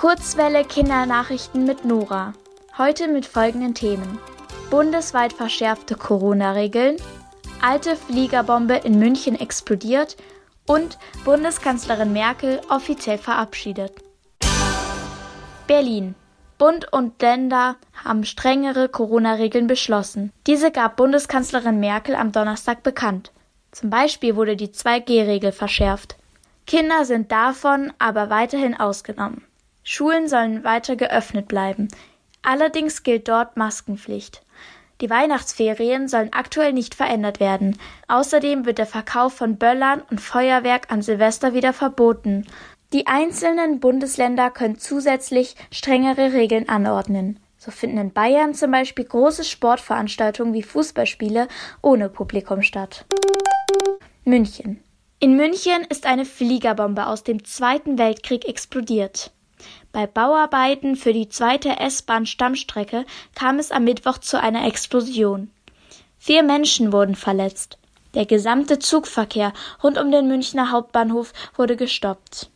Kurzwelle Kindernachrichten mit Nora. Heute mit folgenden Themen. Bundesweit verschärfte Corona-Regeln, alte Fliegerbombe in München explodiert und Bundeskanzlerin Merkel offiziell verabschiedet. Berlin. Bund und Länder haben strengere Corona-Regeln beschlossen. Diese gab Bundeskanzlerin Merkel am Donnerstag bekannt. Zum Beispiel wurde die 2G-Regel verschärft. Kinder sind davon aber weiterhin ausgenommen. Schulen sollen weiter geöffnet bleiben. Allerdings gilt dort Maskenpflicht. Die Weihnachtsferien sollen aktuell nicht verändert werden. Außerdem wird der Verkauf von Böllern und Feuerwerk an Silvester wieder verboten. Die einzelnen Bundesländer können zusätzlich strengere Regeln anordnen. So finden in Bayern zum Beispiel große Sportveranstaltungen wie Fußballspiele ohne Publikum statt. München. In München ist eine Fliegerbombe aus dem Zweiten Weltkrieg explodiert. Bei Bauarbeiten für die zweite S-Bahn-Stammstrecke kam es am Mittwoch zu einer Explosion. Vier Menschen wurden verletzt. Der gesamte Zugverkehr rund um den Münchner Hauptbahnhof wurde gestoppt.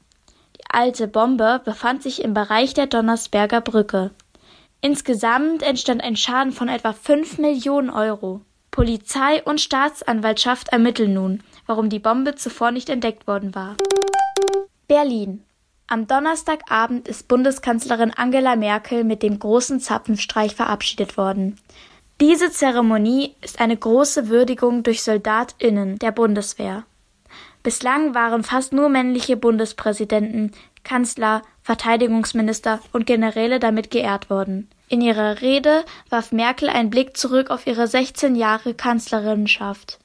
Die alte Bombe befand sich im Bereich der Donnersberger Brücke. Insgesamt entstand ein Schaden von etwa fünf Millionen Euro. Polizei und Staatsanwaltschaft ermitteln nun, warum die Bombe zuvor nicht entdeckt worden war. Berlin. Am Donnerstagabend ist Bundeskanzlerin Angela Merkel mit dem großen Zapfenstreich verabschiedet worden. Diese Zeremonie ist eine große Würdigung durch Soldatinnen der Bundeswehr. Bislang waren fast nur männliche Bundespräsidenten, Kanzler, Verteidigungsminister und Generäle damit geehrt worden. In ihrer Rede warf Merkel einen Blick zurück auf ihre 16 Jahre Kanzlerinnenschaft.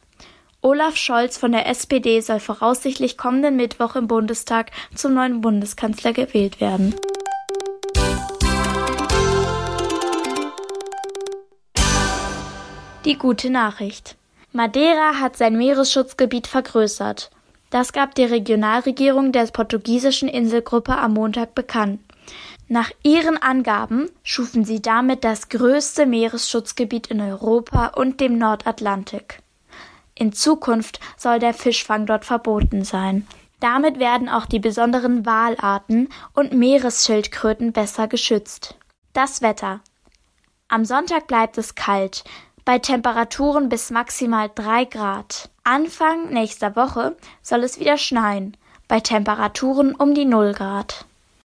Olaf Scholz von der SPD soll voraussichtlich kommenden Mittwoch im Bundestag zum neuen Bundeskanzler gewählt werden. Die gute Nachricht. Madeira hat sein Meeresschutzgebiet vergrößert. Das gab die Regionalregierung der portugiesischen Inselgruppe am Montag bekannt. Nach ihren Angaben schufen sie damit das größte Meeresschutzgebiet in Europa und dem Nordatlantik. In Zukunft soll der Fischfang dort verboten sein. Damit werden auch die besonderen Walarten und Meeresschildkröten besser geschützt. Das Wetter. Am Sonntag bleibt es kalt, bei Temperaturen bis maximal drei Grad. Anfang nächster Woche soll es wieder schneien, bei Temperaturen um die null Grad.